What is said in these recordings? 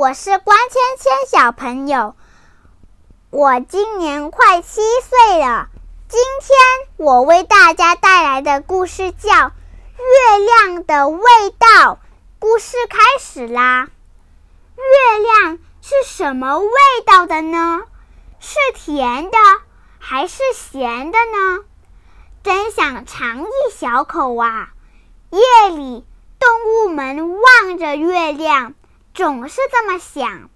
我是关芊芊小朋友，我今年快七岁了。今天我为大家带来的故事叫《月亮的味道》。故事开始啦！月亮是什么味道的呢？是甜的还是咸的呢？真想尝一小口啊！夜里，动物们望着月亮，总是这么想。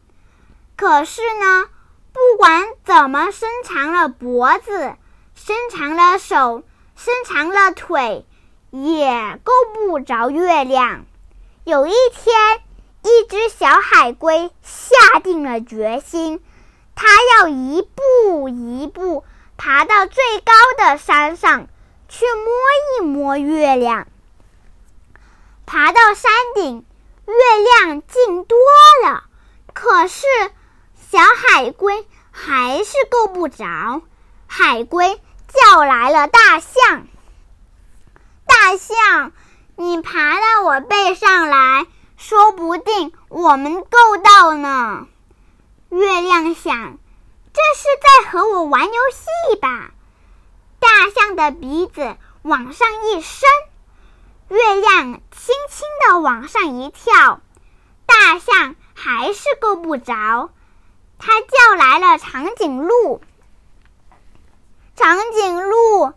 可是呢，不管怎么伸长了脖子，伸长了手，伸长了腿，也够不着月亮。有一天，一只小海龟下定了决心，它要一步一步爬到最高的山上去摸一摸月亮。爬到山顶，月亮近多了，可是小海龟还是够不着。海龟叫来了大象：“大象。”你爬到我背上来说不定我们够到呢。月亮想，这是在和我玩游戏吧？大象的鼻子往上一伸，月亮的往上一跳，大象还是够不着。它叫来了长颈鹿：“长颈鹿，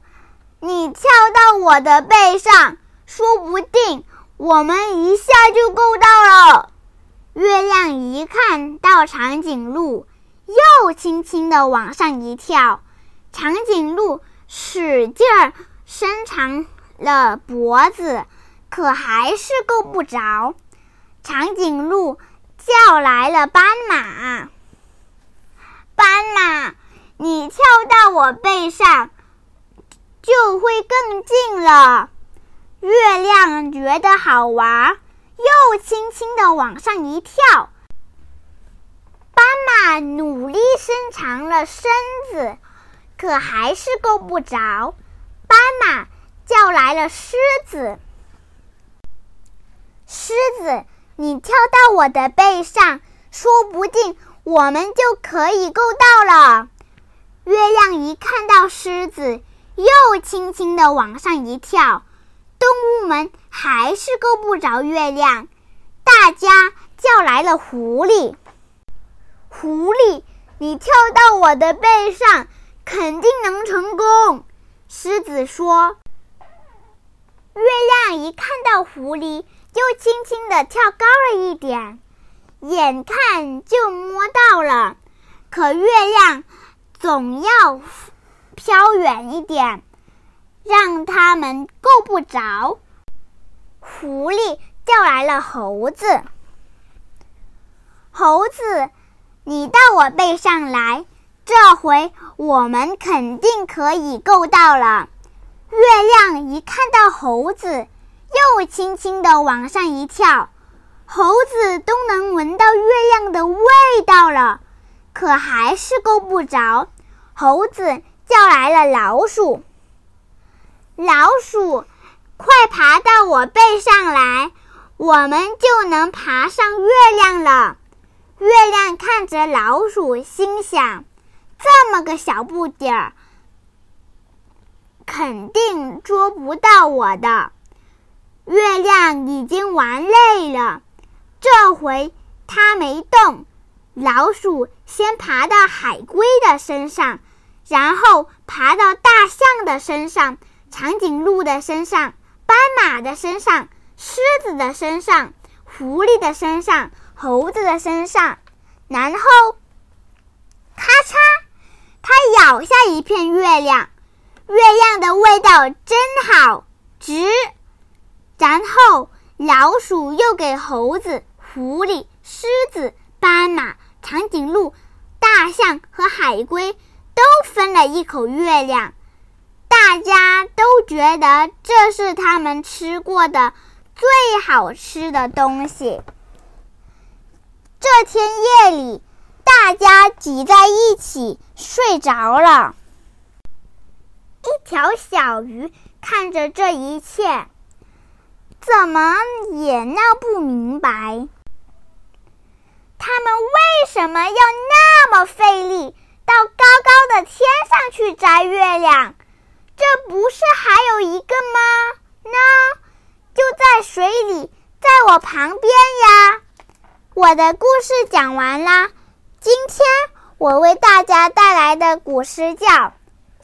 你跳到我的背上。”说不定我们一下就够到了。月亮一看到长颈鹿，又轻轻的往上一跳。长颈鹿使劲儿伸长了脖子，可还是够不着。长颈鹿叫来了斑马：“斑马，你跳到我背上，就会更近了。”月亮觉得好玩，又轻轻的往上一跳。斑马努力伸长了身子，可还是够不着。斑马叫来了狮子：“狮子，你跳到我的背上，说不定我们就可以够到了。”月亮一看到狮子，又轻轻的往上一跳。动物们还是够不着月亮，大家叫来了狐狸。狐狸，你跳到我的背上，肯定能成功。狮子说。月亮一看到狐狸，又轻轻的跳高了一点，眼看就摸到了，可月亮总要飘远一点。让他们够不着。狐狸叫来了猴子：“猴子，你到我背上来，这回我们肯定可以够到了。”月亮一看到猴子，又轻轻的往上一跳，猴子都能闻到月亮的味道了，可还是够不着。猴子叫来了老鼠。老鼠，快爬到我背上来，我们就能爬上月亮了。月亮看着老鼠，心想：这么个小不点儿，肯定捉不到我的。月亮已经玩累了，这回它没动。老鼠先爬到海龟的身上，然后爬到大象的身上。长颈鹿的身上，斑马的身上，狮子的身上，狐狸的身上，猴子的身上，然后，咔嚓，它咬下一片月亮，月亮的味道真好，值。然后，老鼠又给猴子、狐狸、狮子、斑马、长颈鹿、大象和海龟都分了一口月亮。大家都觉得这是他们吃过的最好吃的东西。这天夜里，大家挤在一起睡着了。一条小鱼看着这一切，怎么也闹不明白。他们为什么要那么费力到高高的天上去摘月亮？这不是还有一个吗？呢，就在水里，在我旁边呀。我的故事讲完啦，今天我为大家带来的古诗叫《